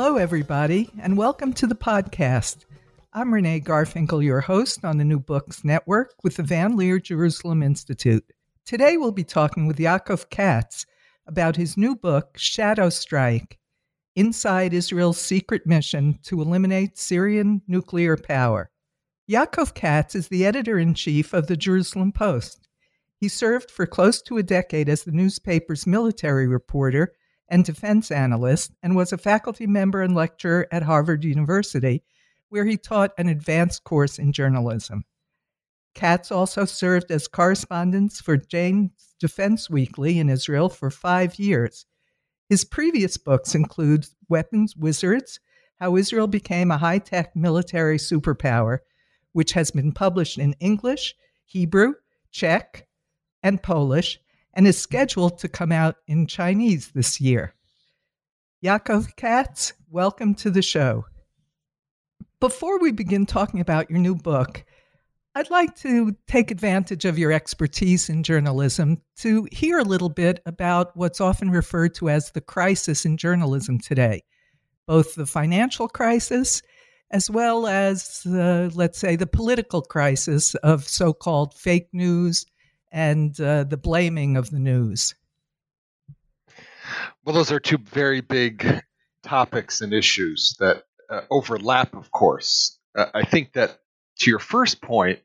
Hello, everybody, and welcome to the podcast. I'm Renee Garfinkel, your host on the New Books Network with the Van Leer Jerusalem Institute. Today, we'll be talking with Yaakov Katz about his new book, Shadow Strike Inside Israel's Secret Mission to Eliminate Syrian Nuclear Power. Yaakov Katz is the editor in chief of the Jerusalem Post. He served for close to a decade as the newspaper's military reporter and defense analyst and was a faculty member and lecturer at Harvard University, where he taught an advanced course in journalism. Katz also served as correspondent for Jane's Defense Weekly in Israel for five years. His previous books include Weapons Wizards How Israel Became a High Tech Military Superpower, which has been published in English, Hebrew, Czech, and Polish, and is scheduled to come out in Chinese this year. Yaakov Katz, welcome to the show. Before we begin talking about your new book, I'd like to take advantage of your expertise in journalism to hear a little bit about what's often referred to as the crisis in journalism today, both the financial crisis as well as, let's say, the political crisis of so called fake news and uh, the blaming of the news? Well, those are two very big topics and issues that uh, overlap, of course. Uh, I think that to your first point,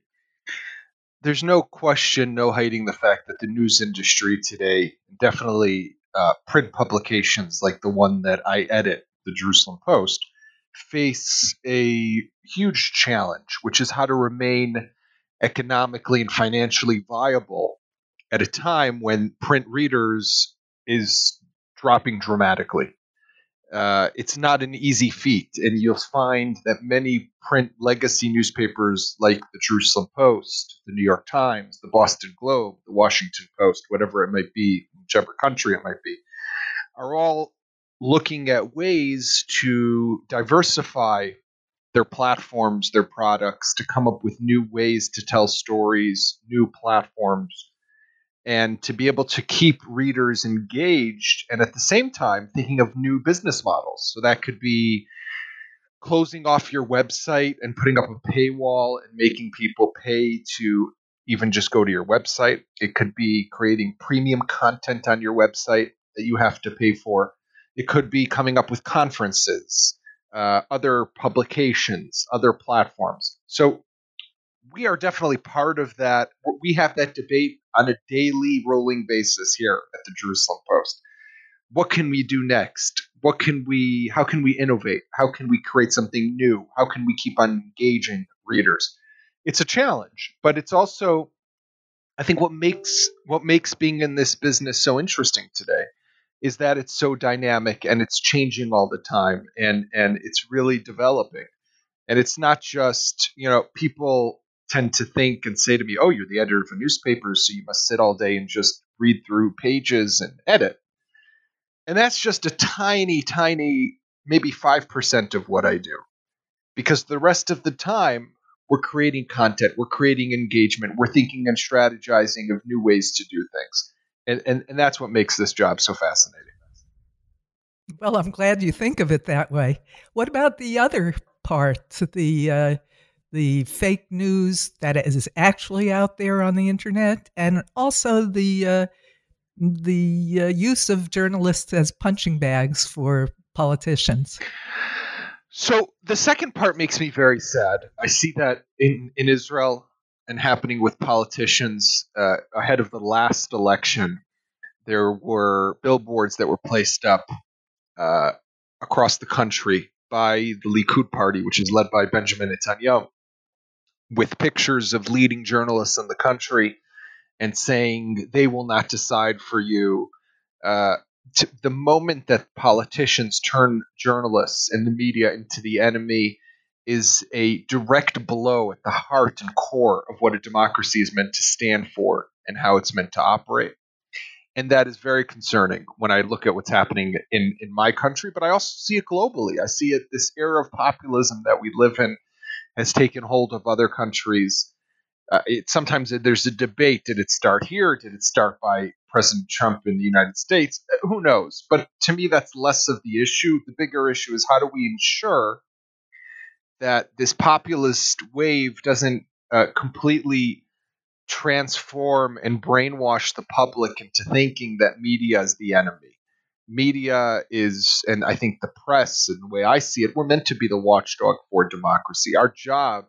there's no question, no hiding the fact that the news industry today, definitely uh, print publications like the one that I edit, the Jerusalem Post, face a huge challenge, which is how to remain economically and financially viable at a time when print readers is dropping dramatically. Uh, it's not an easy feat, and you'll find that many print legacy newspapers like the Jerusalem Post, the New York Times, the Boston Globe, the Washington Post, whatever it might be, whichever country it might be, are all looking at ways to diversify their platforms, their products, to come up with new ways to tell stories, new platforms, and to be able to keep readers engaged and at the same time thinking of new business models. So that could be closing off your website and putting up a paywall and making people pay to even just go to your website. It could be creating premium content on your website that you have to pay for. It could be coming up with conferences uh, other publications, other platforms. So we are definitely part of that. We have that debate on a daily rolling basis here at the Jerusalem Post. What can we do next? What can we how can we innovate? How can we create something new? How can we keep on engaging readers? It's a challenge, but it's also I think what makes what makes being in this business so interesting today is that it's so dynamic and it's changing all the time and and it's really developing. And it's not just you know people tend to think and say to me oh you're the editor of a newspaper so you must sit all day and just read through pages and edit. And that's just a tiny tiny maybe 5% of what i do. Because the rest of the time we're creating content we're creating engagement we're thinking and strategizing of new ways to do things and, and, and that's what makes this job so fascinating. Well, I'm glad you think of it that way. What about the other part, the uh, the fake news that is actually out there on the internet, and also the uh, the uh, use of journalists as punching bags for politicians? So the second part makes me very sad. I see that in in Israel and happening with politicians uh, ahead of the last election. There were billboards that were placed up uh, across the country by the Likud party, which is led by Benjamin Netanyahu, with pictures of leading journalists in the country and saying they will not decide for you. Uh, the moment that politicians turn journalists and the media into the enemy is a direct blow at the heart and core of what a democracy is meant to stand for and how it's meant to operate. And that is very concerning when I look at what's happening in, in my country, but I also see it globally. I see it this era of populism that we live in has taken hold of other countries. Uh, it, sometimes there's a debate: did it start here? Did it start by President Trump in the United States? Uh, who knows? But to me, that's less of the issue. The bigger issue is how do we ensure that this populist wave doesn't uh, completely transform and brainwash the public into thinking that media is the enemy. Media is, and I think the press, and the way I see it, we're meant to be the watchdog for democracy. Our job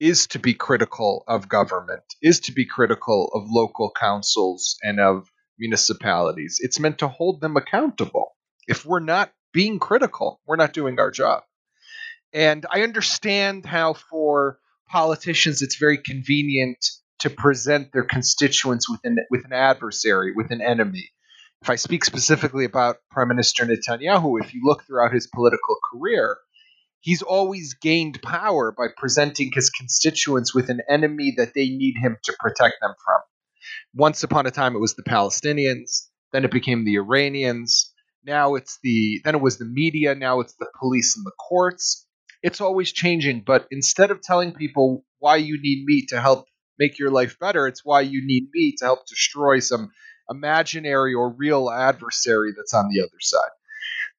is to be critical of government, is to be critical of local councils and of municipalities. It's meant to hold them accountable. If we're not being critical, we're not doing our job. And I understand how for politicians it's very convenient to present their constituents with an, with an adversary, with an enemy. If I speak specifically about Prime Minister Netanyahu, if you look throughout his political career, he's always gained power by presenting his constituents with an enemy that they need him to protect them from. Once upon a time, it was the Palestinians, then it became the Iranians, now it's the then it was the media, now it's the police and the courts. It's always changing, but instead of telling people why you need me to help make your life better. It's why you need me to help destroy some imaginary or real adversary that's on the other side.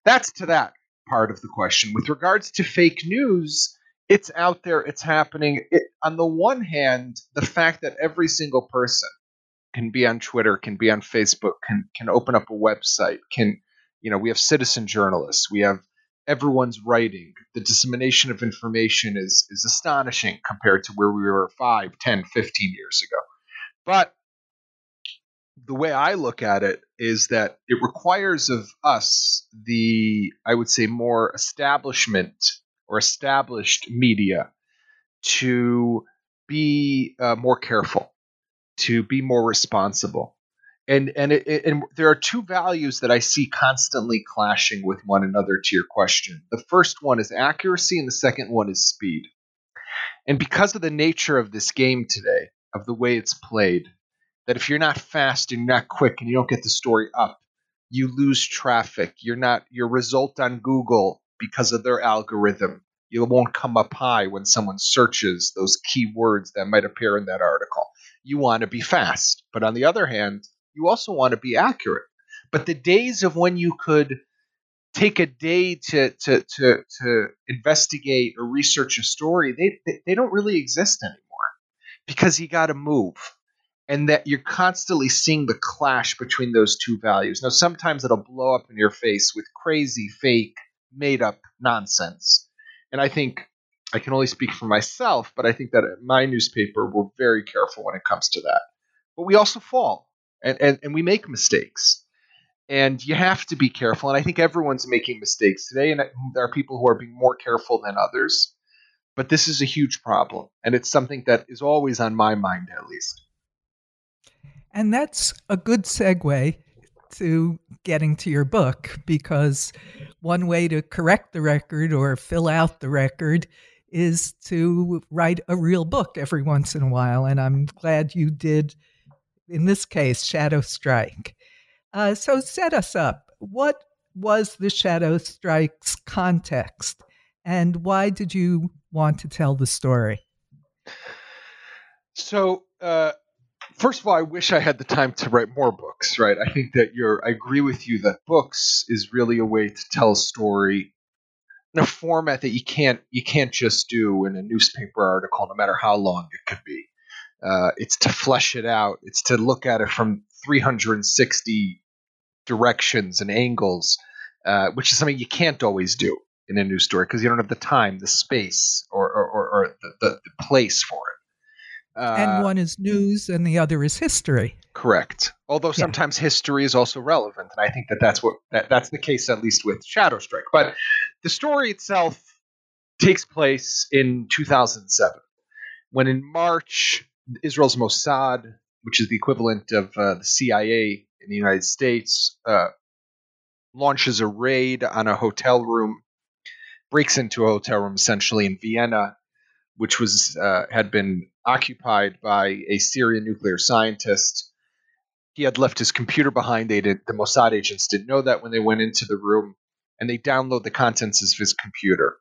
That's to that part of the question. With regards to fake news, it's out there, it's happening. It, on the one hand, the fact that every single person can be on Twitter, can be on Facebook, can can open up a website, can you know, we have citizen journalists, we have everyone's writing. The dissemination of information is is astonishing compared to where we were 5, 10, 15 years ago. But the way I look at it is that it requires of us the I would say more establishment or established media to be uh, more careful, to be more responsible, and and it, and there are two values that I see constantly clashing with one another. To your question, the first one is accuracy, and the second one is speed. And because of the nature of this game today, of the way it's played, that if you're not fast and you're not quick and you don't get the story up, you lose traffic. You're not your result on Google because of their algorithm. You won't come up high when someone searches those keywords that might appear in that article. You want to be fast. But on the other hand, you also want to be accurate. But the days of when you could take a day to to to, to investigate or research a story, they, they, they don't really exist anymore because you got to move. And that you're constantly seeing the clash between those two values. Now, sometimes it'll blow up in your face with crazy, fake, made up nonsense. And I think I can only speak for myself, but I think that at my newspaper, we're very careful when it comes to that. But we also fall and, and, and we make mistakes. And you have to be careful. And i think everyone's making mistakes today and there are people who are being more careful than others. But this is a huge problem and it's something that is always on my mind at least. And that's a good segue to getting to your book because one way to correct the record or fill out the record is to write a real book every once in a while and i'm glad you did in this case, Shadow Strike. Uh, so set us up. What was the Shadow Strike's context, and why did you want to tell the story? So, uh, first of all, I wish I had the time to write more books. Right? I think that you're. I agree with you that books is really a way to tell a story in a format that you can't you can't just do in a newspaper article, no matter how long it could be. Uh, it's to flesh it out. It's to look at it from 360 directions and angles, uh, which is something you can't always do in a news story because you don't have the time, the space, or, or, or, or the, the, place for it. Uh, and one is news, and the other is history. Correct. Although sometimes yeah. history is also relevant, and I think that that's what that, that's the case at least with Shadow Strike. But the story itself takes place in 2007, when in March Israel's Mossad, which is the equivalent of uh, the CIA in the United States, uh, launches a raid on a hotel room, breaks into a hotel room essentially in Vienna, which was uh, had been occupied by a Syrian nuclear scientist. He had left his computer behind. They did, the Mossad agents didn't know that when they went into the room, and they download the contents of his computer.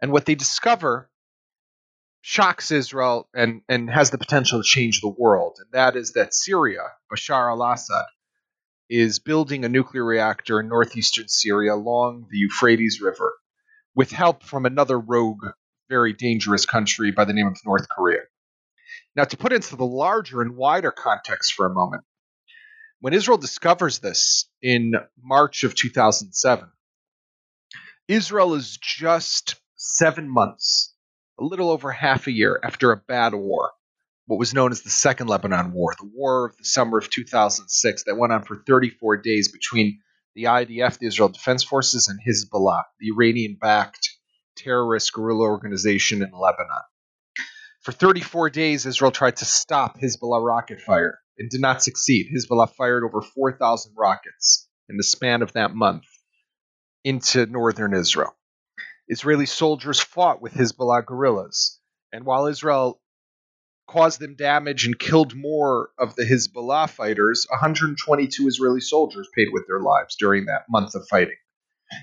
And what they discover shocks Israel and, and has the potential to change the world. And that is that Syria, Bashar al Assad, is building a nuclear reactor in northeastern Syria along the Euphrates River with help from another rogue, very dangerous country by the name of North Korea. Now, to put into the larger and wider context for a moment, when Israel discovers this in March of 2007, Israel is just seven months, a little over half a year after a bad war, what was known as the Second Lebanon War, the war of the summer of 2006 that went on for 34 days between the IDF, the Israel Defense Forces, and Hezbollah, the Iranian backed terrorist guerrilla organization in Lebanon. For 34 days, Israel tried to stop Hezbollah rocket fire and did not succeed. Hezbollah fired over 4,000 rockets in the span of that month into northern Israel. Israeli soldiers fought with Hezbollah guerrillas, and while Israel caused them damage and killed more of the Hezbollah fighters, 122 Israeli soldiers paid with their lives during that month of fighting.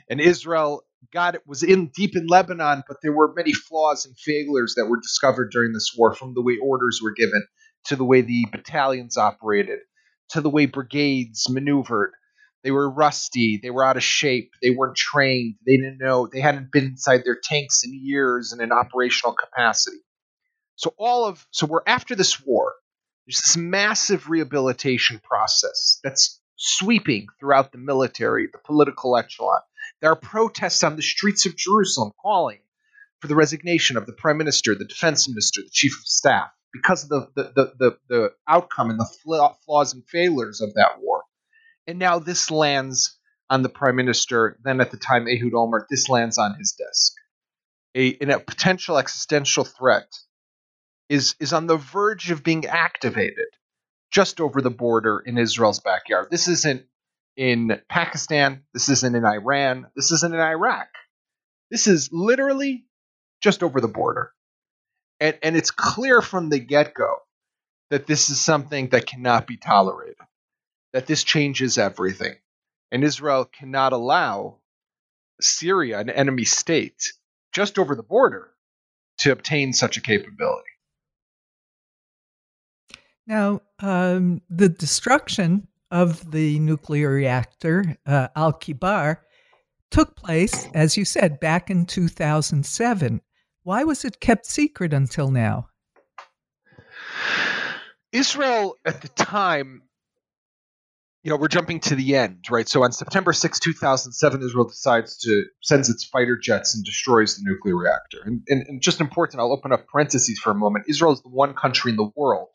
And Israel got it was in deep in Lebanon, but there were many flaws and failures that were discovered during this war, from the way orders were given to the way the battalions operated to the way brigades maneuvered they were rusty. They were out of shape. They weren't trained. They didn't know. They hadn't been inside their tanks in years in an operational capacity. So all of so we're after this war. There's this massive rehabilitation process that's sweeping throughout the military, the political echelon. There are protests on the streets of Jerusalem calling for the resignation of the prime minister, the defense minister, the chief of staff, because of the the the, the, the outcome and the flaws and failures of that war. And now this lands on the prime minister, then at the time Ehud Olmert, this lands on his desk. A, in a potential existential threat is, is on the verge of being activated just over the border in Israel's backyard. This isn't in Pakistan. This isn't in Iran. This isn't in Iraq. This is literally just over the border. And, and it's clear from the get go that this is something that cannot be tolerated that this changes everything. And Israel cannot allow Syria, an enemy state, just over the border, to obtain such a capability. Now, um, the destruction of the nuclear reactor, uh, Al Kibar, took place, as you said, back in 2007. Why was it kept secret until now? Israel, at the time, you know, we're jumping to the end, right? So on September 6, 2007, Israel decides to sends its fighter jets and destroys the nuclear reactor. And, and, and just important, I'll open up parentheses for a moment. Israel is the one country in the world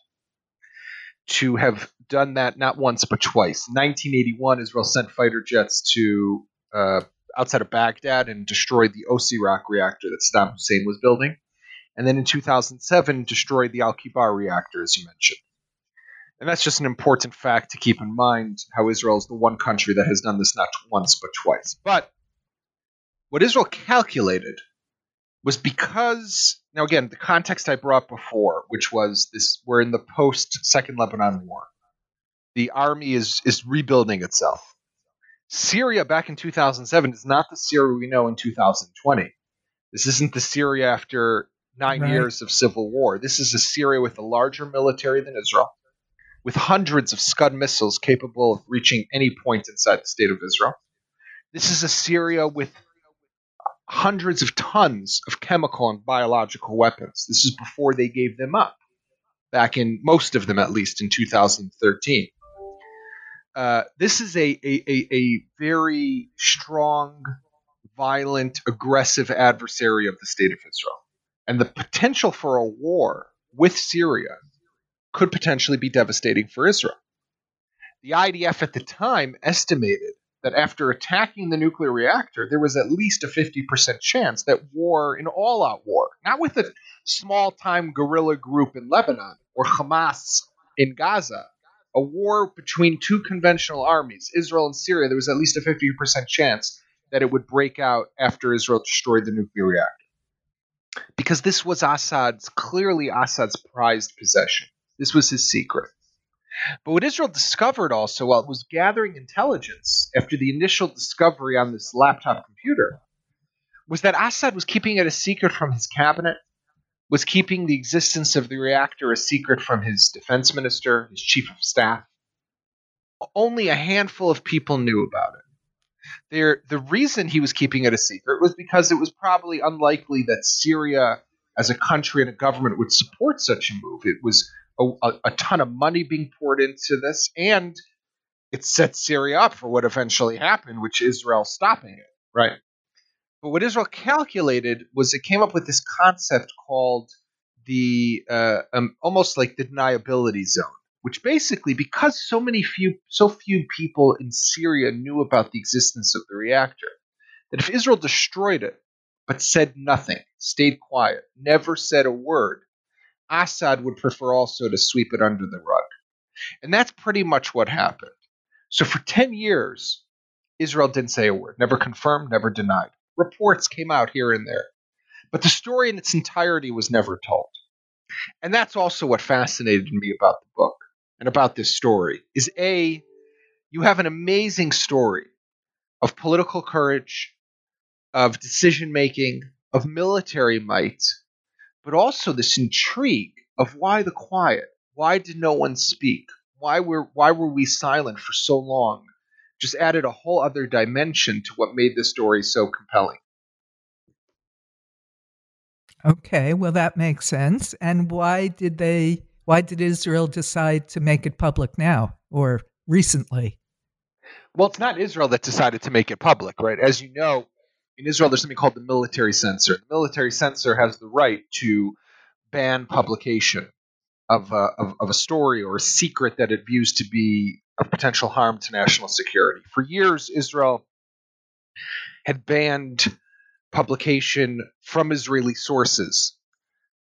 to have done that not once but twice. In 1981, Israel sent fighter jets to uh, outside of Baghdad and destroyed the Osirak reactor that Saddam Hussein was building. And then in 2007, destroyed the Al Kibar reactor, as you mentioned. And that's just an important fact to keep in mind how Israel is the one country that has done this not once but twice. But what Israel calculated was because now again the context I brought before, which was this we're in the post Second Lebanon War. The army is is rebuilding itself. Syria back in 2007 is not the Syria we know in 2020. This isn't the Syria after nine right. years of civil war. This is a Syria with a larger military than Israel with hundreds of Scud missiles capable of reaching any point inside the state of Israel. This is a Syria with hundreds of tons of chemical and biological weapons. This is before they gave them up, back in most of them at least in 2013. Uh, this is a, a, a, a very strong, violent, aggressive adversary of the state of Israel. And the potential for a war with Syria could potentially be devastating for Israel. The IDF at the time estimated that after attacking the nuclear reactor, there was at least a 50% chance that war, an all out war, not with a small time guerrilla group in Lebanon or Hamas in Gaza, a war between two conventional armies, Israel and Syria, there was at least a 50% chance that it would break out after Israel destroyed the nuclear reactor. Because this was Assad's, clearly Assad's prized possession. This was his secret. But what Israel discovered also while it was gathering intelligence after the initial discovery on this laptop computer was that Assad was keeping it a secret from his cabinet, was keeping the existence of the reactor a secret from his defense minister, his chief of staff. Only a handful of people knew about it. There, the reason he was keeping it a secret was because it was probably unlikely that Syria, as a country and a government, would support such a move. It was a, a, ton of money being poured into this, and it set Syria up for what eventually happened, which Israel stopping it, right? But what Israel calculated was it came up with this concept called the uh, um, almost like the deniability zone, which basically, because so many few, so few people in Syria knew about the existence of the reactor, that if Israel destroyed it but said nothing, stayed quiet, never said a word, Assad would prefer also to sweep it under the rug. And that's pretty much what happened. So for 10 years, Israel didn't say a word, never confirmed, never denied. Reports came out here and there. But the story in its entirety was never told. And that's also what fascinated me about the book and about this story is A, you have an amazing story of political courage, of decision making, of military might, but also this intrigue of why the quiet? Why did no one speak? Why were why were we silent for so long? Just added a whole other dimension to what made the story so compelling. Okay, well that makes sense. And why did they why did Israel decide to make it public now or recently? Well, it's not Israel that decided to make it public, right? As you know, in Israel there's something called the military censor. The military censor has the right to ban publication of a, of, of a story or a secret that it views to be of potential harm to national security. For years, Israel had banned publication from Israeli sources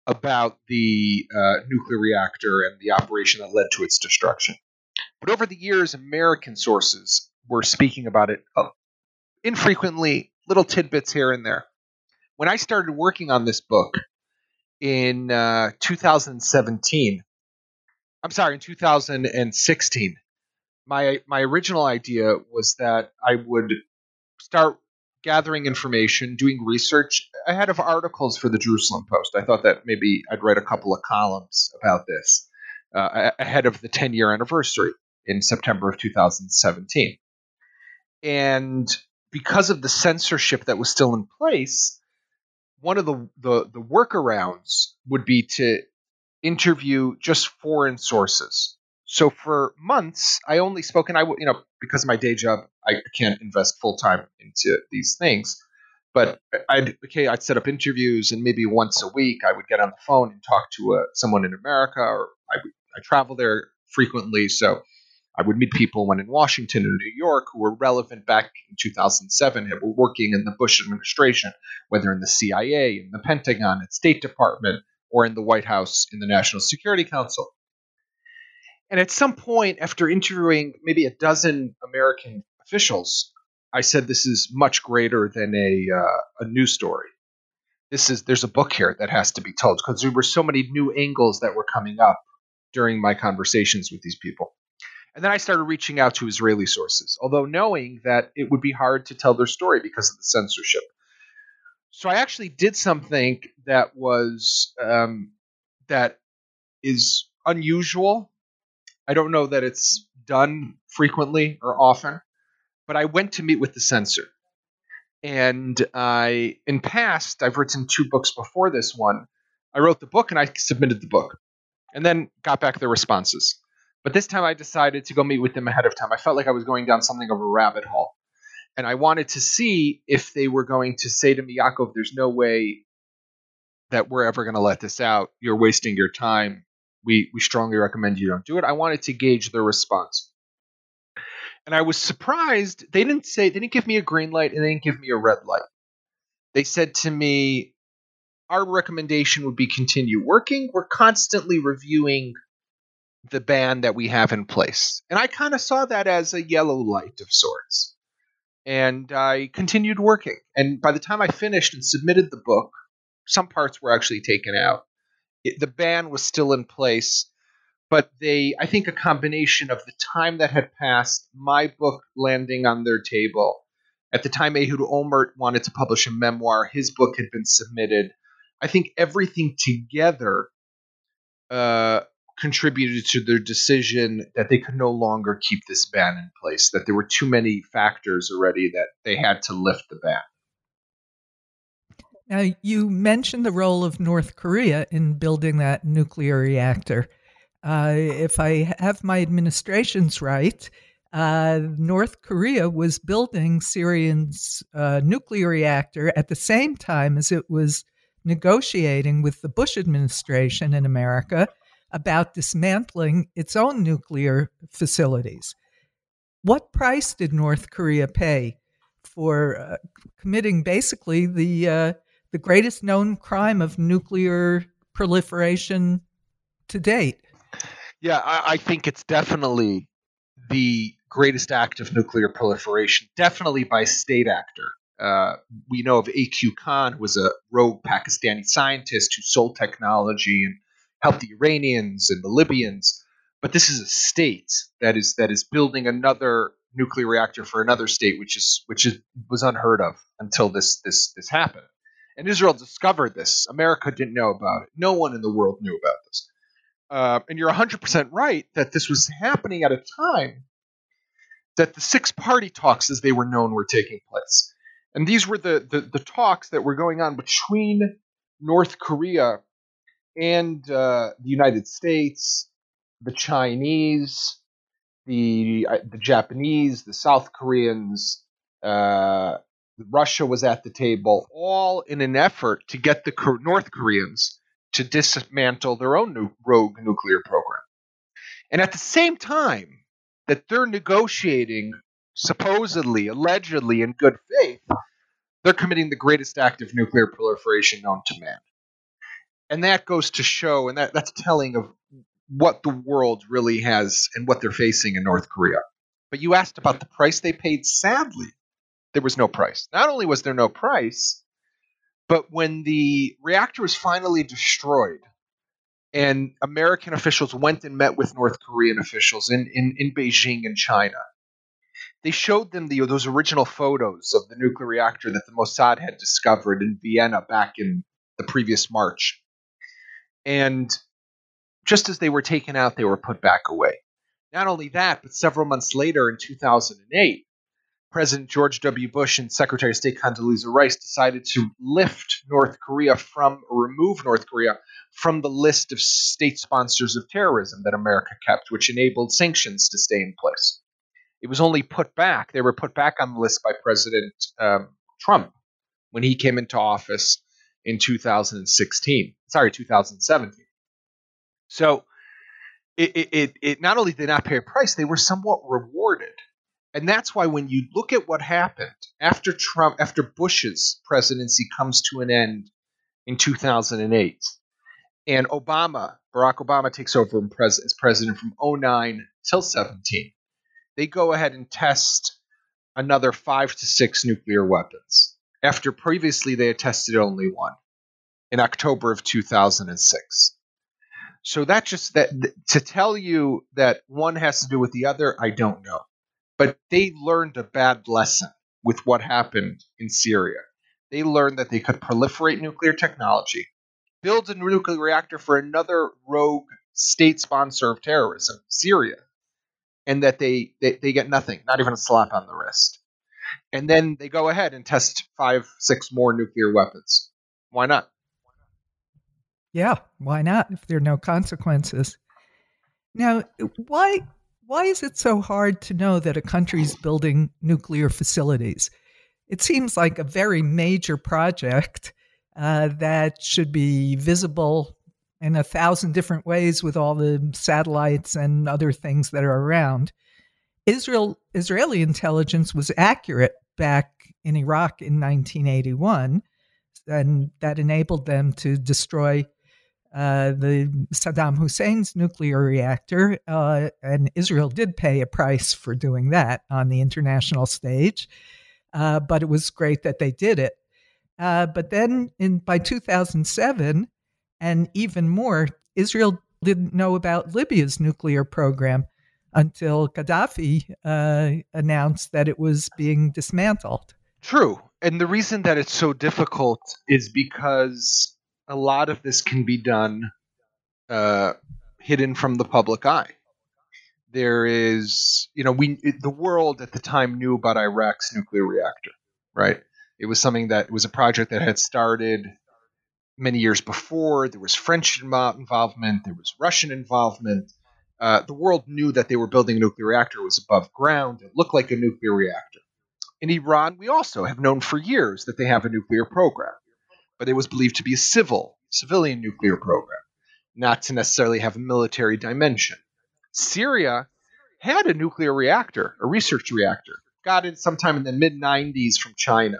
about the uh, nuclear reactor and the operation that led to its destruction. But over the years, American sources were speaking about it uh, infrequently, little tidbits here and there. When I started working on this book in uh, 2017, I'm sorry, in 2016, my my original idea was that I would start gathering information, doing research ahead of articles for the Jerusalem Post. I thought that maybe I'd write a couple of columns about this uh, ahead of the 10 year anniversary in September of 2017. And because of the censorship that was still in place, one of the, the, the workarounds would be to interview just foreign sources. So for months, I only spoke, and I, you know, because of my day job, I can't invest full time into these things. But I'd okay, I'd set up interviews, and maybe once a week, I would get on the phone and talk to a, someone in America, or I, I travel there frequently, so I would meet people when in Washington and New York who were relevant back in 2007 and were working in the Bush administration, whether in the CIA, in the Pentagon, at State Department, or in the White House in the National Security Council. And at some point, after interviewing maybe a dozen American officials, I said, "This is much greater than a uh, a news story. This is there's a book here that has to be told because there were so many new angles that were coming up during my conversations with these people." And then I started reaching out to Israeli sources, although knowing that it would be hard to tell their story because of the censorship. So I actually did something that was um, that is unusual. I don't know that it's done frequently or often, but I went to meet with the censor. And I, in past, I've written two books before this one. I wrote the book and I submitted the book, and then got back their responses. But this time I decided to go meet with them ahead of time. I felt like I was going down something of a rabbit hole and I wanted to see if they were going to say to me, Yaakov, there's no way that we're ever going to let this out. You're wasting your time. We we strongly recommend you don't do it. I wanted to gauge their response. And I was surprised they didn't say they didn't give me a green light and they didn't give me a red light. They said to me, our recommendation would be continue working. We're constantly reviewing the ban that we have in place. And I kind of saw that as a yellow light of sorts and I continued working. And by the time I finished and submitted the book, some parts were actually taken out. It, the ban was still in place, but they, I think, a combination of the time that had passed, my book landing on their table. At the time, Ehud Olmert wanted to publish a memoir. His book had been submitted. I think everything together uh, contributed to their decision that they could no longer keep this ban in place, that there were too many factors already that they had to lift the ban. Now, you mentioned the role of North Korea in building that nuclear reactor. Uh, if I have my administrations right, uh, North Korea was building Syrian's uh, nuclear reactor at the same time as it was negotiating with the Bush administration in America about dismantling its own nuclear facilities. What price did North Korea pay for uh, committing basically the uh, the greatest known crime of nuclear proliferation to date? Yeah, I, I think it's definitely the greatest act of nuclear proliferation, definitely by state actor. Uh, we know of A.Q. Khan, who was a rogue Pakistani scientist who sold technology and help the Iranians and the Libyans. But this is a state that is that is building another nuclear reactor for another state, which is which is was unheard of until this this this happened. And Israel discovered this. America didn't know about it. No one in the world knew about this. Uh, and you're 100% right that this was happening at a time that the six party talks, as they were known, were taking place. And these were the, the, the talks that were going on between North Korea and uh, the United States, the Chinese, the uh, the Japanese, the South Koreans, uh, Russia was at the table, all in an effort to get the North Koreans to dismantle their own nu- rogue nuclear program. And at the same time that they're negotiating, supposedly, allegedly, in good faith, they're committing the greatest act of nuclear proliferation known to man and that goes to show, and that, that's telling of what the world really has and what they're facing in North Korea. But you asked about the price they paid. Sadly, there was no price. Not only was there no price, but when the reactor was finally destroyed, and American officials went and met with North Korean officials in, in, in Beijing and China, they showed them the, those original photos of the nuclear reactor that the Mossad had discovered in Vienna back in the previous March. And just as they were taken out, they were put back away. Not only that, but several months later in 2008, President George W. Bush and Secretary of State Condoleezza Rice decided to lift North Korea from, or remove North Korea from the list of state sponsors of terrorism that America kept, which enabled sanctions to stay in place. It was only put back, they were put back on the list by President um, Trump when he came into office in 2016. Sorry, 2017. So it, it, it not only did not pay a price, they were somewhat rewarded. And that's why when you look at what happened after Trump, after Bush's presidency comes to an end in 2008, and Obama, Barack Obama takes over as president from 09 till 17, they go ahead and test another five to six nuclear weapons after previously they had tested only one in October of 2006. So that just that to tell you that one has to do with the other, I don't know. But they learned a bad lesson with what happened in Syria. They learned that they could proliferate nuclear technology, build a nuclear reactor for another rogue state sponsor of terrorism, Syria, and that they, they, they get nothing, not even a slap on the wrist and then they go ahead and test five, six more nuclear weapons. Why not? Yeah, why not? If there are no consequences. Now, why why is it so hard to know that a country's building nuclear facilities? It seems like a very major project uh, that should be visible in a thousand different ways with all the satellites and other things that are around. Israel Israeli intelligence was accurate back in Iraq in 1981, and that enabled them to destroy uh, the Saddam Hussein's nuclear reactor. Uh, and Israel did pay a price for doing that on the international stage, uh, but it was great that they did it. Uh, but then, in by 2007, and even more, Israel didn't know about Libya's nuclear program until Gaddafi uh, announced that it was being dismantled. True. And the reason that it's so difficult is because a lot of this can be done uh, hidden from the public eye. There is, you know, we the world at the time knew about Iraq's nuclear reactor, right? It was something that was a project that had started many years before. There was French involvement, there was Russian involvement. Uh, the world knew that they were building a nuclear reactor. It was above ground. It looked like a nuclear reactor. In Iran, we also have known for years that they have a nuclear program, but it was believed to be a civil, civilian nuclear program, not to necessarily have a military dimension. Syria had a nuclear reactor, a research reactor, got it sometime in the mid 90s from China.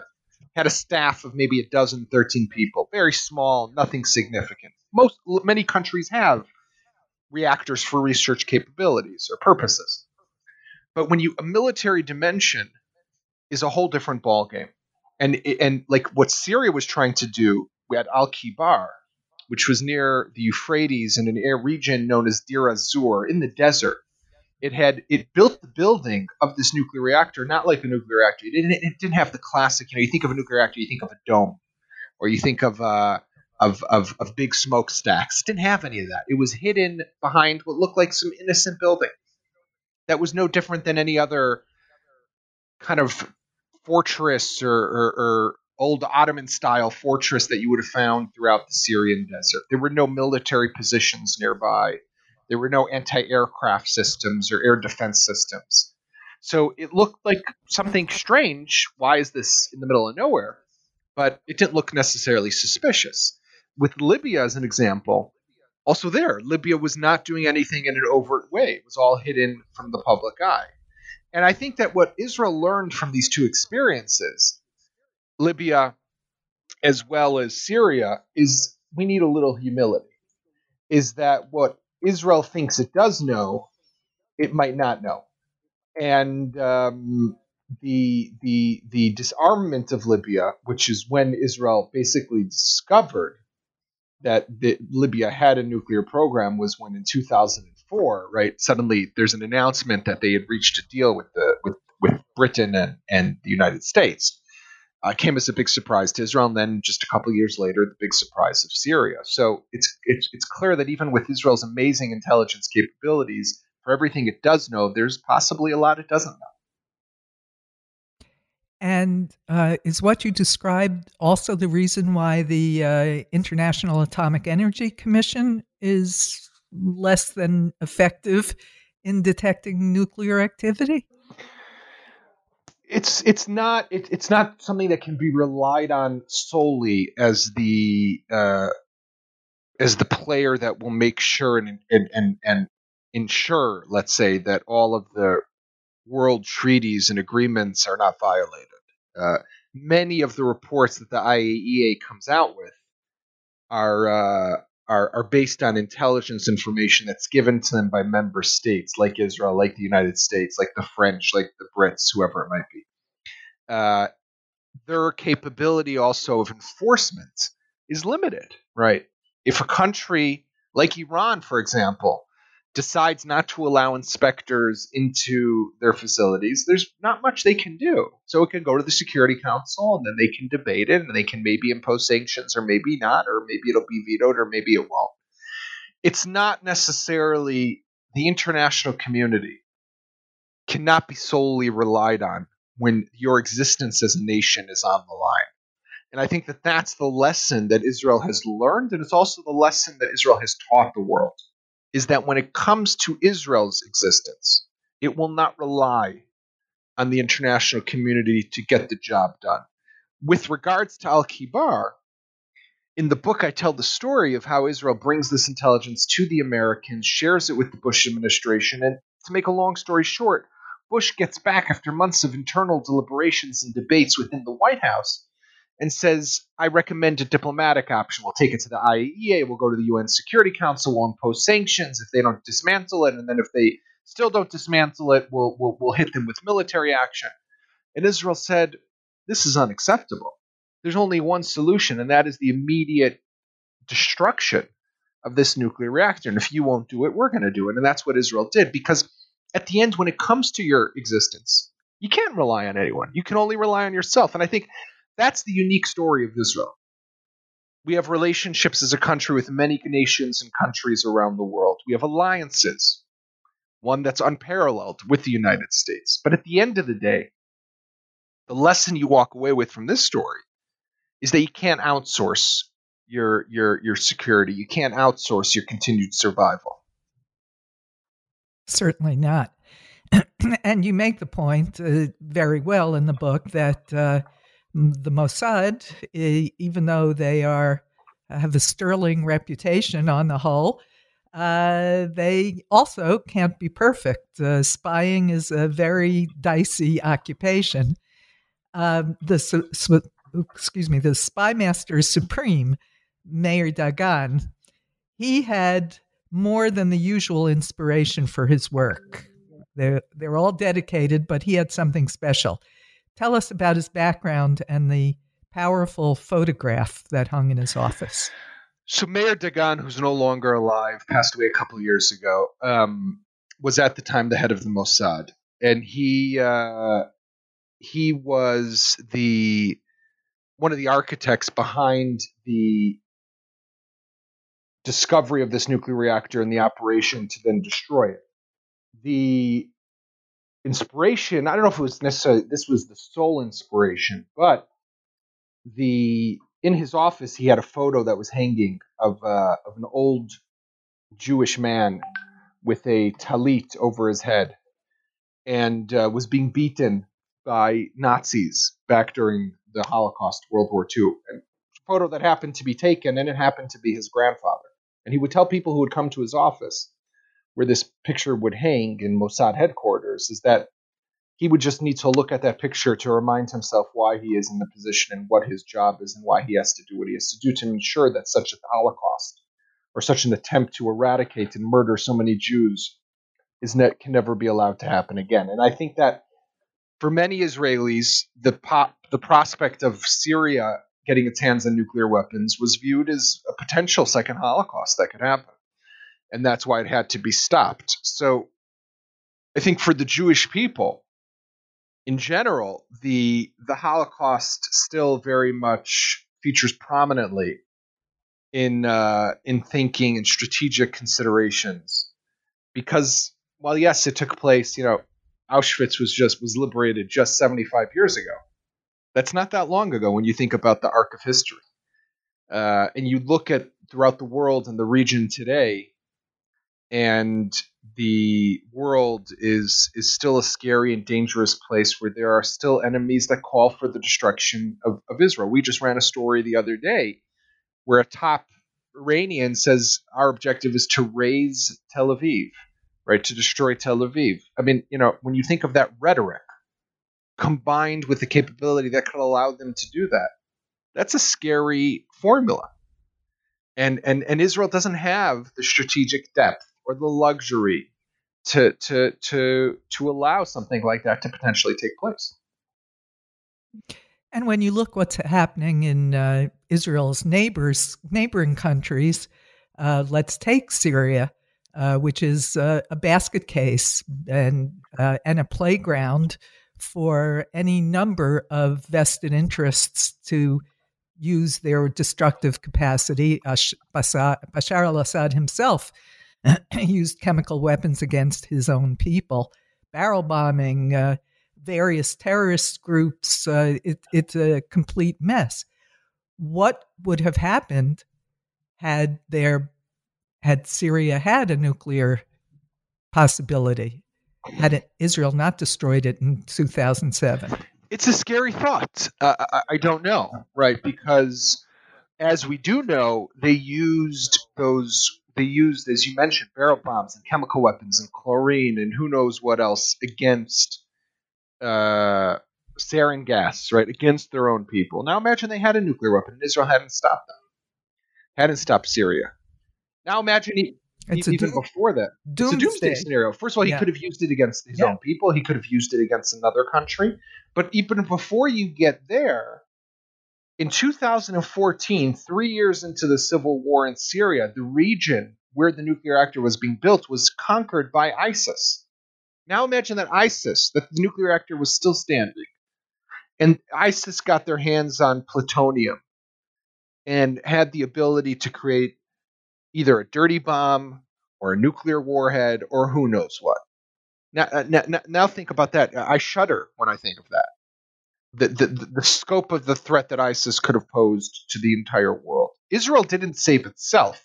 Had a staff of maybe a dozen, 13 people, very small, nothing significant. Most many countries have reactors for research capabilities or purposes. But when you a military dimension is a whole different ballgame. And and like what Syria was trying to do, we had Al Kibar, which was near the Euphrates in an air region known as Deir az-Zor in the desert. It had it built the building of this nuclear reactor not like a nuclear reactor. It didn't, it didn't have the classic. You know, you think of a nuclear reactor, you think of a dome, or you think of uh, of, of of big smokestacks. It didn't have any of that. It was hidden behind what looked like some innocent building. That was no different than any other kind of fortress or, or, or old Ottoman style fortress that you would have found throughout the Syrian desert. There were no military positions nearby. There were no anti aircraft systems or air defense systems. So it looked like something strange. Why is this in the middle of nowhere? But it didn't look necessarily suspicious. With Libya as an example, also there, Libya was not doing anything in an overt way. It was all hidden from the public eye. And I think that what Israel learned from these two experiences Libya as well as Syria is we need a little humility. Is that what Israel thinks it does know, it might not know, and um, the the the disarmament of Libya, which is when Israel basically discovered that the, Libya had a nuclear program, was when in 2004, right? Suddenly, there's an announcement that they had reached a deal with the with with Britain and, and the United States uh, came as a big surprise to Israel, and then just a couple years later, the big surprise of Syria. So it's it's it's clear that even with Israel's amazing intelligence capabilities, for everything it does know, there's possibly a lot it doesn't know. And uh, is what you described also the reason why the uh, International Atomic Energy Commission is less than effective in detecting nuclear activity? it's it's not it, it's not something that can be relied on solely as the uh, as the player that will make sure and and and, and ensure, let's say, that all of the world treaties and agreements are not violated. Uh, many of the reports that the IAEA comes out with are uh, are, are based on intelligence information that's given to them by member states like Israel, like the United States, like the French, like the Brits, whoever it might be. Uh, their capability also of enforcement is limited, right? If a country like Iran, for example, decides not to allow inspectors into their facilities, there's not much they can do. So it can go to the Security Council and then they can debate it and they can maybe impose sanctions or maybe not, or maybe it'll be vetoed or maybe it won't. It's not necessarily the international community cannot be solely relied on when your existence as a nation is on the line. And I think that that's the lesson that Israel has learned, and it's also the lesson that Israel has taught the world is that when it comes to Israel's existence, it will not rely on the international community to get the job done. With regards to Al Kibar, in the book, I tell the story of how Israel brings this intelligence to the Americans, shares it with the Bush administration, and to make a long story short, Bush gets back after months of internal deliberations and debates within the White House and says, I recommend a diplomatic option. We'll take it to the IAEA, we'll go to the UN Security Council, we'll impose sanctions if they don't dismantle it, and then if they still don't dismantle it, we'll, we'll, we'll hit them with military action. And Israel said, This is unacceptable. There's only one solution, and that is the immediate destruction of this nuclear reactor. And if you won't do it, we're going to do it. And that's what Israel did. Because at the end, when it comes to your existence, you can't rely on anyone. You can only rely on yourself. And I think that's the unique story of Israel. We have relationships as a country with many nations and countries around the world. We have alliances, one that's unparalleled with the United States. But at the end of the day, the lesson you walk away with from this story is that you can't outsource your your your security. You can't outsource your continued survival. Certainly not. and you make the point uh, very well in the book that uh, the Mossad, even though they are have a sterling reputation on the whole, uh, they also can't be perfect. Uh, spying is a very dicey occupation. Um, the excuse me, the spy master supreme, Meir Dagan, he had more than the usual inspiration for his work. They're, they're all dedicated, but he had something special. Tell us about his background and the powerful photograph that hung in his office. So Meir Dagan, who's no longer alive, passed away a couple years ago, um, was at the time the head of the Mossad, and he uh, he was the one of the architects behind the discovery of this nuclear reactor and the operation to then destroy it. The inspiration, I don't know if it was necessarily this was the sole inspiration, but the in his office he had a photo that was hanging of uh, of an old Jewish man with a talit over his head and uh, was being beaten by Nazis back during the Holocaust, World War II. And photo that happened to be taken, and it happened to be his grandfather. And he would tell people who would come to his office where this picture would hang in Mossad headquarters is that he would just need to look at that picture to remind himself why he is in the position and what his job is and why he has to do what he has to do to ensure that such a Holocaust or such an attempt to eradicate and murder so many Jews is ne- can never be allowed to happen again. And I think that for many Israelis, the pop, the prospect of Syria getting its hands on nuclear weapons was viewed as a potential second Holocaust that could happen. And that's why it had to be stopped. So I think for the Jewish people, in general, the the Holocaust still very much features prominently in uh, in thinking and strategic considerations, because while yes, it took place, you know, Auschwitz was just was liberated just 75 years ago. That's not that long ago when you think about the arc of history. Uh, and you look at throughout the world and the region today, and the world is is still a scary and dangerous place where there are still enemies that call for the destruction of, of Israel. We just ran a story the other day where a top Iranian says our objective is to raze Tel Aviv, right? To destroy Tel Aviv. I mean, you know, when you think of that rhetoric, combined with the capability that could allow them to do that. That's a scary formula. And and and Israel doesn't have the strategic depth or the luxury to to to to allow something like that to potentially take place. And when you look what's happening in uh, Israel's neighbors, neighboring countries, uh, let's take Syria, uh, which is a basket case and uh, and a playground for any number of vested interests to use their destructive capacity. Bashar al Assad himself used chemical weapons against his own people, barrel bombing, uh, various terrorist groups. Uh, it, it's a complete mess. What would have happened had there had Syria had a nuclear possibility? had it, Israel not destroyed it in 2007? It's a scary thought. Uh, I, I don't know, right? Because as we do know, they used those. They used, as you mentioned, barrel bombs and chemical weapons and chlorine and who knows what else against uh, sarin gas, right? Against their own people. Now imagine they had a nuclear weapon and Israel hadn't stopped them, hadn't stopped Syria. Now imagine it's even doom, before that. Doomsday. It's a doomsday scenario. First of all, he yeah. could have used it against his yeah. own people. He could have used it against another country. But even before you get there, in 2014, three years into the civil war in Syria, the region where the nuclear reactor was being built was conquered by ISIS. Now imagine that ISIS, that the nuclear reactor was still standing, and ISIS got their hands on plutonium and had the ability to create either a dirty bomb or a nuclear warhead or who knows what. Now, uh, now, now think about that. I shudder when I think of that. The, the, the scope of the threat that ISIS could have posed to the entire world. Israel didn't save itself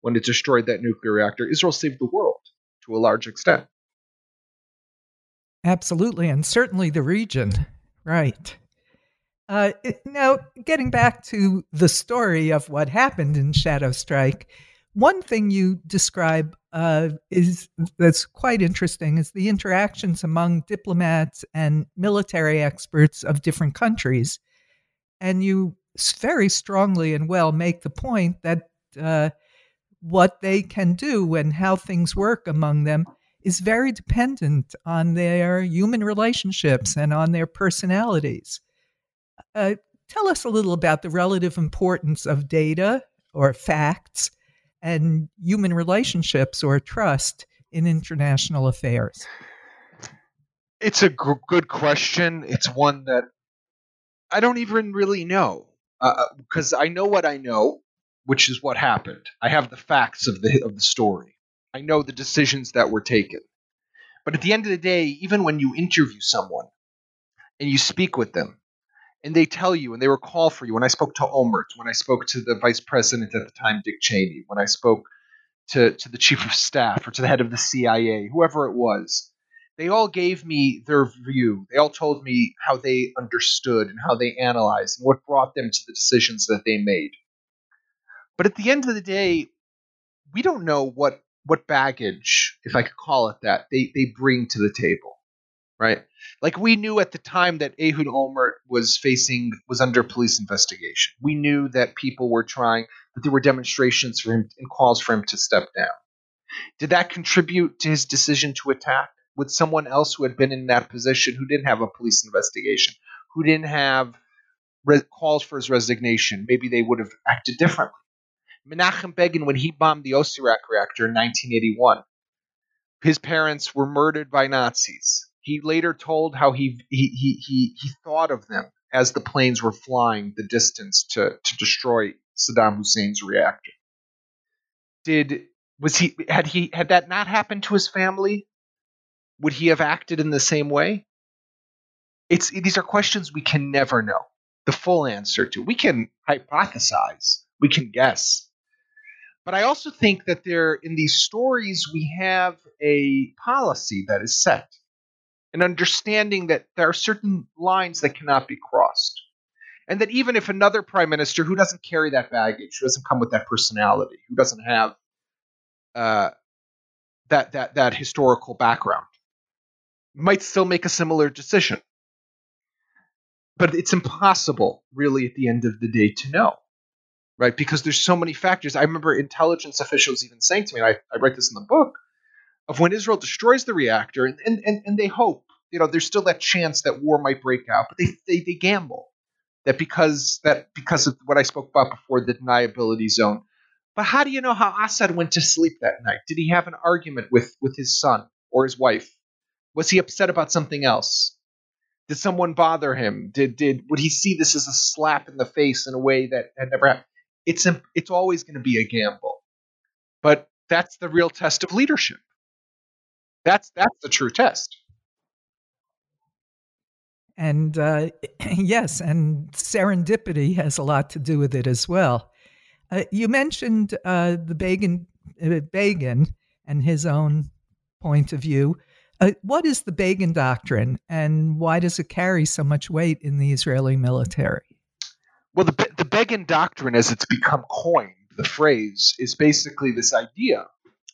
when it destroyed that nuclear reactor. Israel saved the world to a large extent. Absolutely, and certainly the region. Right. Uh, now, getting back to the story of what happened in Shadow Strike, one thing you describe uh, is that's quite interesting is the interactions among diplomats and military experts of different countries, and you very strongly and well make the point that uh, what they can do and how things work among them is very dependent on their human relationships and on their personalities. Uh, tell us a little about the relative importance of data or facts and human relationships or trust in international affairs. It's a g- good question. It's one that I don't even really know because uh, uh I know what I know, which is what happened. I have the facts of the of the story. I know the decisions that were taken. But at the end of the day, even when you interview someone and you speak with them, and they tell you and they recall for you, when I spoke to Olmert, when I spoke to the vice president at the time, Dick Cheney, when I spoke to, to the chief of staff or to the head of the CIA, whoever it was, they all gave me their view. They all told me how they understood and how they analyzed and what brought them to the decisions that they made. But at the end of the day, we don't know what what baggage, if I could call it that, they they bring to the table, right? Like we knew at the time that Ehud Olmert was facing was under police investigation. We knew that people were trying that there were demonstrations for him and calls for him to step down. Did that contribute to his decision to attack? With someone else who had been in that position, who didn't have a police investigation, who didn't have calls for his resignation, maybe they would have acted differently. Menachem Begin, when he bombed the Osirak reactor in 1981, his parents were murdered by Nazis. He later told how he he he he, thought of them as the planes were flying the distance to, to destroy Saddam Hussein's reactor. Did was he had he had that not happened to his family? Would he have acted in the same way? It's these are questions we can never know the full answer to. We can hypothesize, we can guess, but I also think that there, in these stories, we have a policy that is set, an understanding that there are certain lines that cannot be crossed. And that even if another prime minister who doesn't carry that baggage, who doesn't come with that personality, who doesn't have uh, that, that, that historical background, might still make a similar decision. But it's impossible, really, at the end of the day, to know right? Because there's so many factors. I remember intelligence officials even saying to me, I, I write this in the book, of when Israel destroys the reactor, and, and, and they hope, you know, there's still that chance that war might break out, but they, they, they gamble that because that because of what I spoke about before, the deniability zone. But how do you know how Assad went to sleep that night? Did he have an argument with with his son or his wife? Was he upset about something else? Did someone bother him? Did did would he see this as a slap in the face in a way that had never happened? it's it's always going to be a gamble. But that's the real test of leadership. That's that's the true test. And uh, yes, and serendipity has a lot to do with it as well. Uh, you mentioned uh, the Begin, uh, Begin and his own point of view. Uh, what is the Begin doctrine, and why does it carry so much weight in the Israeli military? Well, the, the Begin doctrine, as it's become coined, the phrase, is basically this idea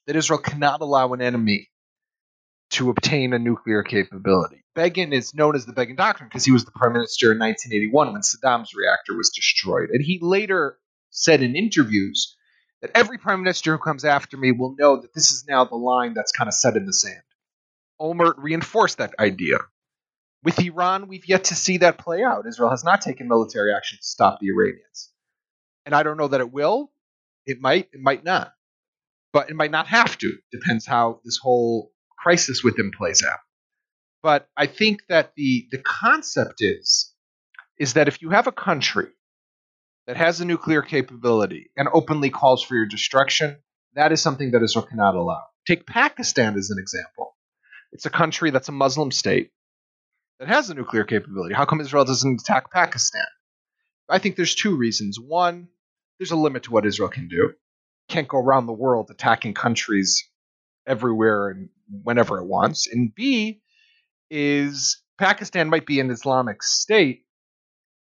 that Israel cannot allow an enemy to obtain a nuclear capability. Begin is known as the Begin Doctrine because he was the prime minister in 1981 when Saddam's reactor was destroyed. And he later said in interviews that every prime minister who comes after me will know that this is now the line that's kind of set in the sand. Olmert reinforced that idea. With Iran, we've yet to see that play out. Israel has not taken military action to stop the Iranians. And I don't know that it will. It might, it might not. But it might not have to. Depends how this whole crisis with them plays out. But I think that the, the concept is, is that if you have a country that has a nuclear capability and openly calls for your destruction, that is something that Israel cannot allow. Take Pakistan as an example. It's a country that's a Muslim state that has a nuclear capability. How come Israel doesn't attack Pakistan? I think there's two reasons. One, there's a limit to what Israel can do. Can't go around the world attacking countries everywhere and whenever it wants. And B is Pakistan might be an Islamic state,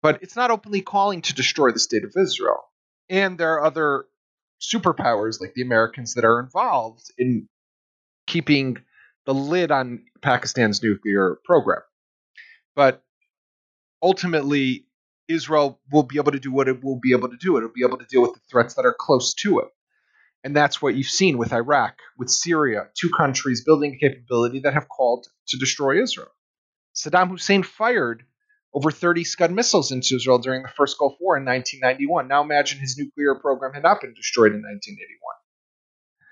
but it's not openly calling to destroy the state of Israel. And there are other superpowers like the Americans that are involved in keeping the lid on Pakistan's nuclear program. But ultimately, Israel will be able to do what it will be able to do. It'll be able to deal with the threats that are close to it. And that's what you've seen with Iraq, with Syria, two countries building capability that have called to destroy Israel. Saddam Hussein fired over 30 Scud missiles into Israel during the first Gulf War in 1991. Now imagine his nuclear program had not been destroyed in 1981.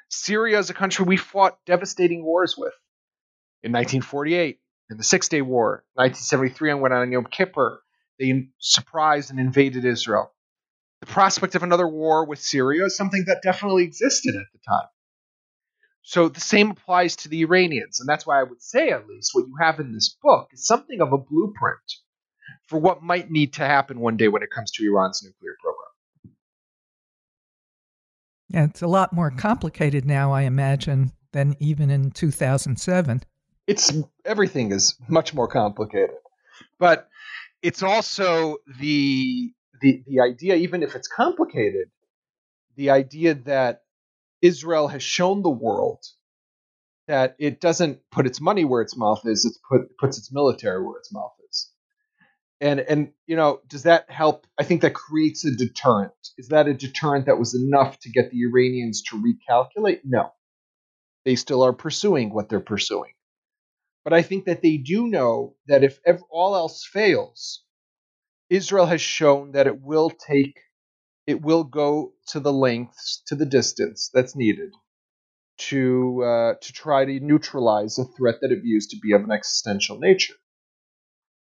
Syria is a country we fought devastating wars with. In 1948, in the Six Day War, 1973, and went on Yom Kippur, they surprised and invaded Israel. The prospect of another war with Syria is something that definitely existed at the time. So the same applies to the Iranians, and that's why I would say, at least, what you have in this book is something of a blueprint for what might need to happen one day when it comes to Iran's nuclear program. Yeah, it's a lot more complicated now, I imagine, than even in 2007. It's everything is much more complicated, but it's also the the the idea, even if it's complicated, the idea that Israel has shown the world that it doesn't put its money where its mouth is; it put, puts its military where its mouth is. And and you know does that help? I think that creates a deterrent. Is that a deterrent that was enough to get the iranians to recalculate? No. They still are pursuing what they're pursuing. But i think that they do know that if ever, all else fails israel has shown that it will take it will go to the lengths to the distance that's needed to uh, to try to neutralize a threat that it views to be of an existential nature.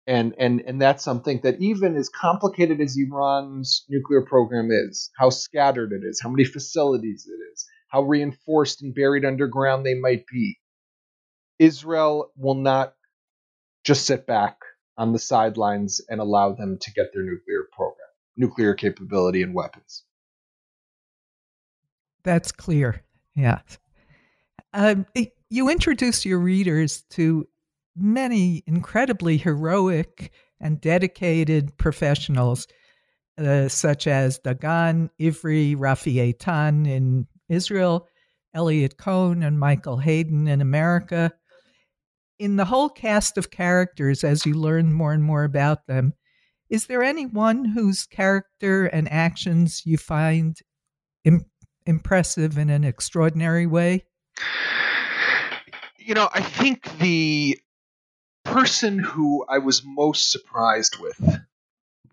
And and and that's something that even as complicated as Iran's nuclear program is, how scattered it is, how many facilities it is, how reinforced and buried underground they might be, Israel will not just sit back on the sidelines and allow them to get their nuclear program, nuclear capability and weapons. That's clear. Yeah. Um, you introduce your readers to many incredibly heroic and dedicated professionals, uh, such as Dagan, Ivry, Rafi Eitan in Israel, Eliot Cohen, and Michael Hayden in America. In the whole cast of characters, as you learn more and more about them, is there anyone whose character and actions you find Im- impressive in an extraordinary way? You know, I think the person who I was most surprised with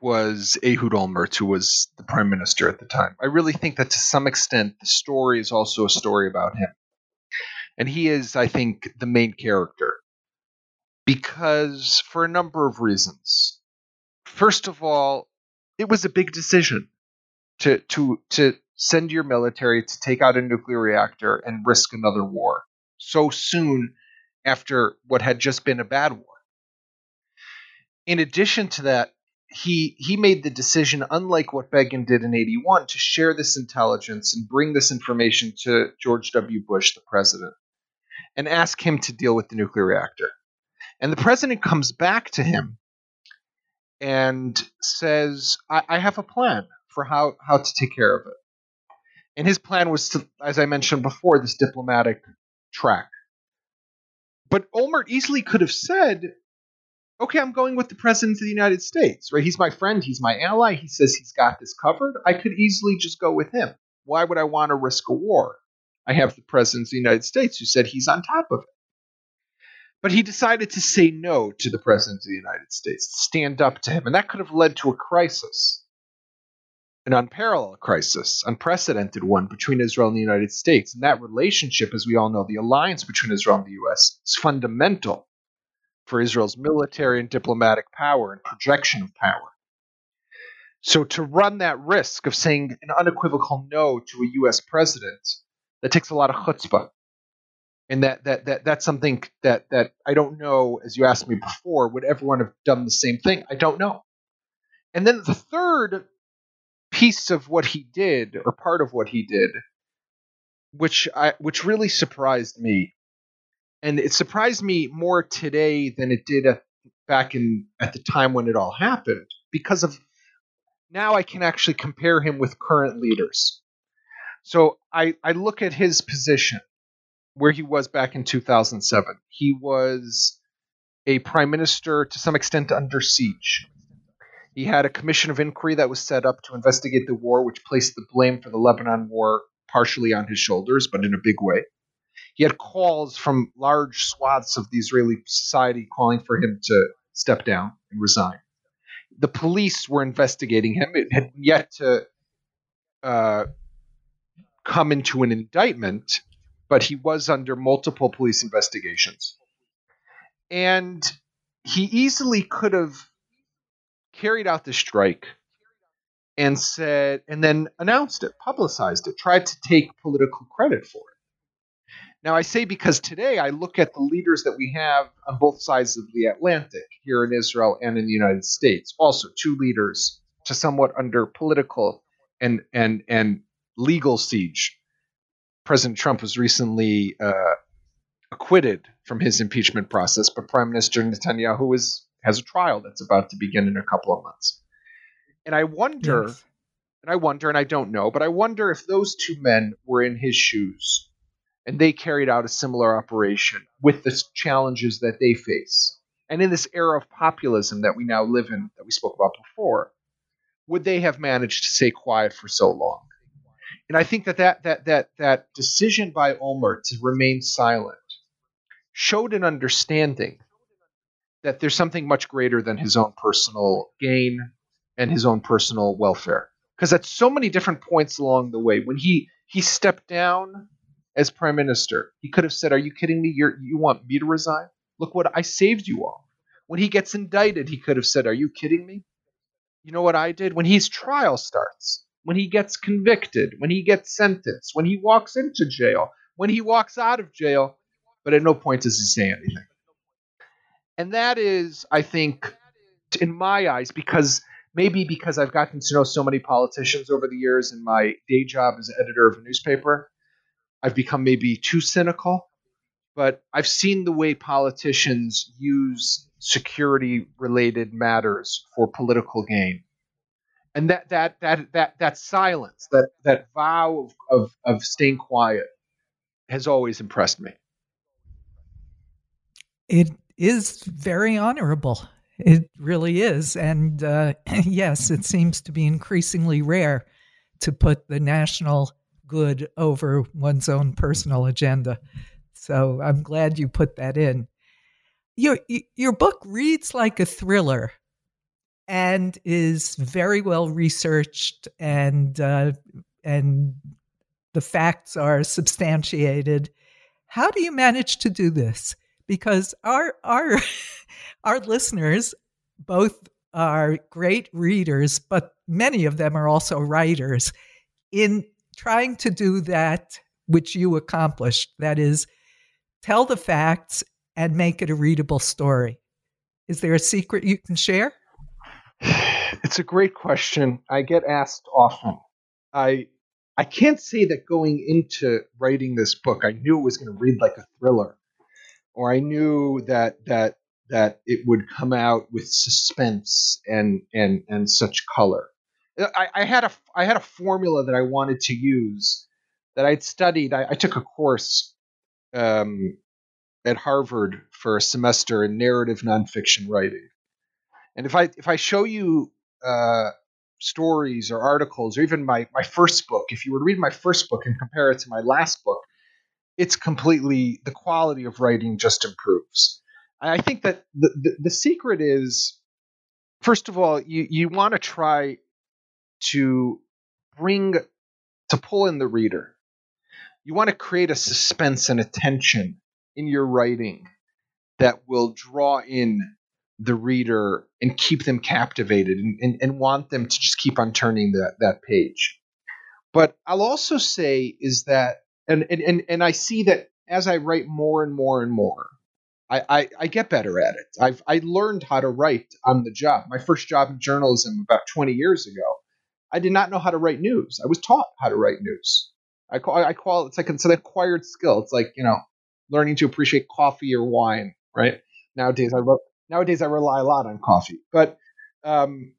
was Ehud Olmert, who was the prime minister at the time. I really think that to some extent the story is also a story about him. And he is, I think, the main character. Because for a number of reasons. First of all, it was a big decision to to to send your military to take out a nuclear reactor and risk another war so soon after what had just been a bad war. In addition to that, he he made the decision, unlike what Begin did in '81, to share this intelligence and bring this information to George W. Bush, the president, and ask him to deal with the nuclear reactor. And the president comes back to him and says, I, I have a plan for how, how to take care of it. And his plan was to, as I mentioned before, this diplomatic track. But Olmert easily could have said, okay, I'm going with the president of the United States, right? He's my friend, he's my ally. He says he's got this covered. I could easily just go with him. Why would I want to risk a war? I have the president of the United States who said he's on top of it. But he decided to say no to the president of the United States, stand up to him, and that could have led to a crisis. An unparalleled crisis, unprecedented one between Israel and the United States. And that relationship, as we all know, the alliance between Israel and the U.S., is fundamental for Israel's military and diplomatic power and projection of power. So to run that risk of saying an unequivocal no to a U.S. president, that takes a lot of chutzpah, and that that that that's something that that I don't know. As you asked me before, would everyone have done the same thing? I don't know. And then the third piece of what he did, or part of what he did, which I which really surprised me, and it surprised me more today than it did at, back in at the time when it all happened, because of now I can actually compare him with current leaders. So I, I look at his position where he was back in 2007. He was a prime minister to some extent under siege. He had a commission of inquiry that was set up to investigate the war, which placed the blame for the Lebanon war partially on his shoulders, but in a big way. He had calls from large swaths of the Israeli society calling for him to step down and resign. The police were investigating him. It had yet to uh, come into an indictment, but he was under multiple police investigations. And he easily could have carried out the strike and said, and then announced it, publicized it, tried to take political credit for it. Now, I say because today I look at the leaders that we have on both sides of the Atlantic, here in Israel and in the United States, also two leaders to somewhat under political and and and legal siege. President Trump was recently uh, acquitted from his impeachment process, but Prime Minister Netanyahu is, has a trial that's about to begin in a couple of months. And I wonder, yes. and I wonder, and I don't know, but I wonder if those two men were in his shoes and they carried out a similar operation with the challenges that they face. And in this era of populism that we now live in, that we spoke about before, would they have managed to stay quiet for so long? And I think that that that that, that decision by Olmert to remain silent showed an understanding that there's something much greater than his own personal gain and his own personal welfare. Because at so many different points along the way, when he he stepped down as prime minister, he could have said, "Are you kidding me? you you want me to resign? Look what I saved you all." When he gets indicted, he could have said, "Are you kidding me? You know what I did?" When his trial starts, when he gets convicted, when he gets sentenced, when he walks into jail, when he walks out of jail, but at no point does he say anything. And that is, I think, in my eyes, because maybe because I've gotten to know so many politicians over the years in my day job as editor of a newspaper, I've become maybe too cynical. But I've seen the way politicians use security related matters for political gain and that that that that that silence, that that vow of, of, of staying quiet, has always impressed me. It is very honorable. It really is, and uh, yes, it seems to be increasingly rare to put the national good over one's own personal agenda. So I'm glad you put that in. Your your book reads like a thriller and is very well researched and uh, and the facts are substantiated. How do you manage to do this? Because our our our listeners both are great readers, but many of them are also writers. In trying to do that, which you accomplished, that is, tell the facts and make it a readable story. Is there a secret you can share? It's a great question. I get asked often. I I can't say that going into writing this book, I knew it was going to read like a thriller, or I knew that that that it would come out with suspense and and and such color. I, I had a I had a formula that I wanted to use that I'd studied. I, I took a course um, at Harvard for a semester in narrative nonfiction writing, and if I if I show you uh, stories or articles or even my my first book, if you were to read my first book and compare it to my last book, it's completely the quality of writing just improves. I think that the, the, the secret is first of all, you, you want to try to bring to pull in the reader. You want to create a suspense and attention in your writing that will draw in the reader and keep them captivated and, and, and want them to just keep on turning that, that page. But I'll also say is that, and, and, and and I see that as I write more and more and more, I, I, I, get better at it. I've I learned how to write on the job. My first job in journalism about 20 years ago, I did not know how to write news. I was taught how to write news. I call I call it, it's like it's an acquired skill. It's like you know learning to appreciate coffee or wine. Right nowadays, I re- nowadays I rely a lot on coffee, but um,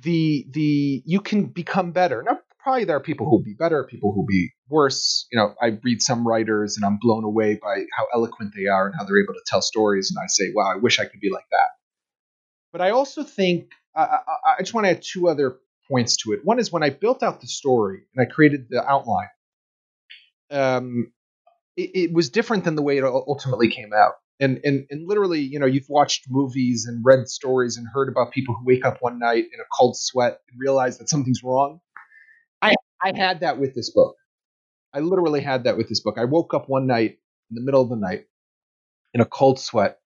the the you can become better. Now, probably there are people who'll be better, people who'll be worse. You know, I read some writers and I'm blown away by how eloquent they are and how they're able to tell stories, and I say, wow, I wish I could be like that. But I also think I, I, I just want to add two other points to it. One is when I built out the story and I created the outline. Um, it, it was different than the way it ultimately came out and and and literally, you know, you've watched movies and read stories and heard about people who wake up one night in a cold sweat and realize that something's wrong. I I had that with this book. I literally had that with this book. I woke up one night in the middle of the night in a cold sweat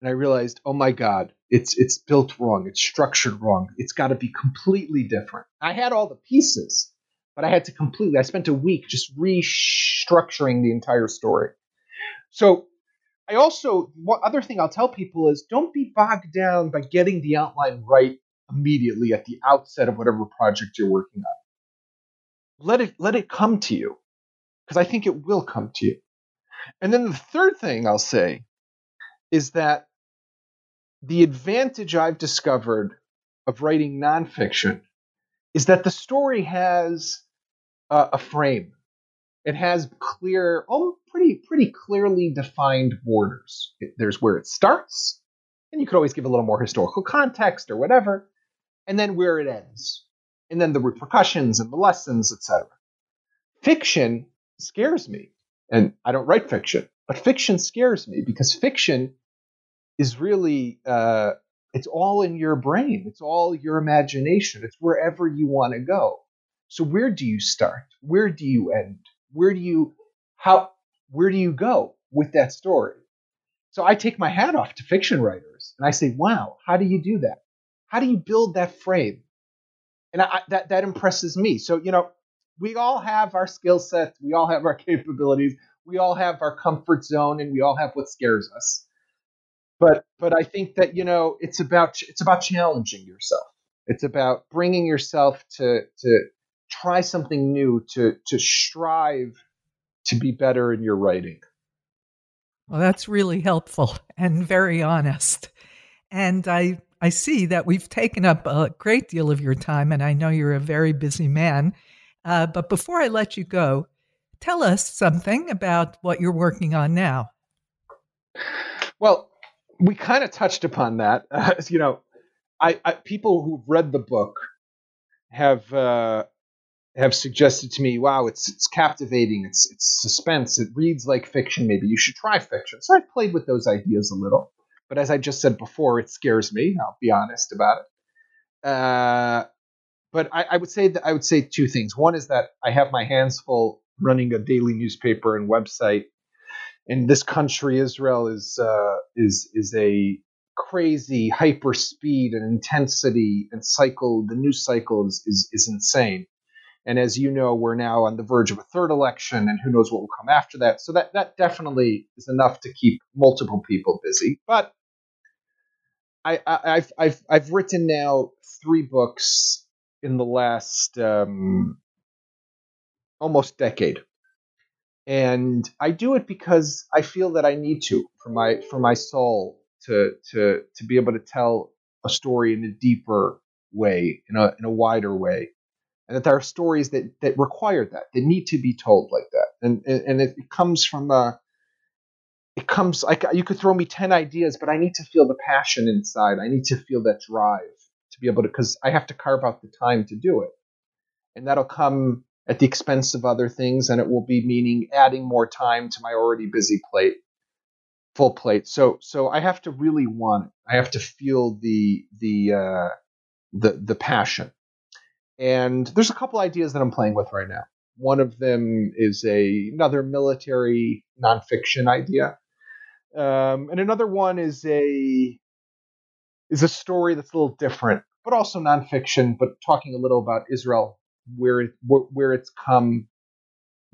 and I realized, "Oh my god, it's it's built wrong. It's structured wrong. It's got to be completely different." I had all the pieces, but I had to completely I spent a week just restructuring the entire story. So I also, one other thing I'll tell people is don't be bogged down by getting the outline right immediately at the outset of whatever project you're working on. Let it let it come to you, because I think it will come to you. And then the third thing I'll say is that the advantage I've discovered of writing nonfiction is that the story has uh, a frame. It has clear, oh, pretty pretty clearly defined borders. It, there's where it starts, and you could always give a little more historical context or whatever, and then where it ends, and then the repercussions and the lessons, etc. Fiction scares me, and I don't write fiction, but fiction scares me because fiction is really uh, it's all in your brain, it's all your imagination, it's wherever you want to go. So where do you start? Where do you end? Where do you how where do you go with that story? So I take my hat off to fiction writers and I say, wow, how do you do that? How do you build that frame? And I, that, that impresses me. So, you know, we all have our skill sets, we all have our capabilities, we all have our comfort zone, and we all have what scares us. But, but I think that you know it's about it's about challenging yourself. It's about bringing yourself to to try something new, to to strive to be better in your writing. Well, that's really helpful and very honest. And I I see that we've taken up a great deal of your time, and I know you're a very busy man. Uh, but before I let you go, tell us something about what you're working on now. Well, we kind of touched upon that. Uh, you know, I, I, people who've read the book have uh, have suggested to me, wow, it's it's captivating, it's it's suspense, it reads like fiction. Maybe you should try fiction. So I've played with those ideas a little, but as I just said before, it scares me. I'll be honest about it. Uh, but I, I would say that I would say two things. One is that I have my hands full running a daily newspaper and website. In this country, Israel is uh, is is a crazy hyper speed and intensity and cycle. The news cycle is, is, is insane. And as you know, we're now on the verge of a third election, and who knows what will come after that. So that that definitely is enough to keep multiple people busy. But I, have I've I've written now three books in the last um, almost decade, and I do it because I feel that I need to for my for my soul to to to be able to tell a story in a deeper way, in a in a wider way and that there are stories that that require that that need to be told like that. And and, and it comes from a it comes like you could throw me 10 ideas but i need to feel the passion inside. I need to feel that drive to be able to because i have to carve out the time to do it. And that'll come at the expense of other things and it will be meaning adding more time to my already busy plate full plate. So so i have to really want it. I have to feel the the uh the the passion and there's a couple ideas that I'm playing with right now. One of them is a another military nonfiction idea, um, and another one is a is a story that's a little different, but also nonfiction, but talking a little about Israel, where it, where it's come,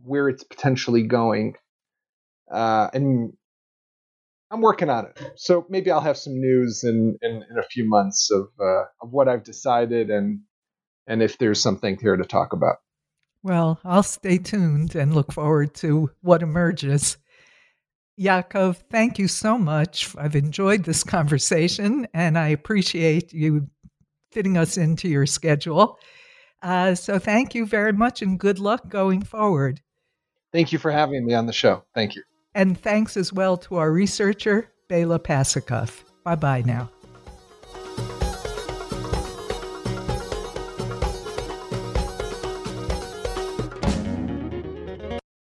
where it's potentially going, uh, and I'm working on it. So maybe I'll have some news in in, in a few months of uh, of what I've decided and and if there's something here to talk about. Well, I'll stay tuned and look forward to what emerges. Yaakov, thank you so much. I've enjoyed this conversation and I appreciate you fitting us into your schedule. Uh, so thank you very much and good luck going forward. Thank you for having me on the show. Thank you. And thanks as well to our researcher, Bela Pasikov. Bye bye now.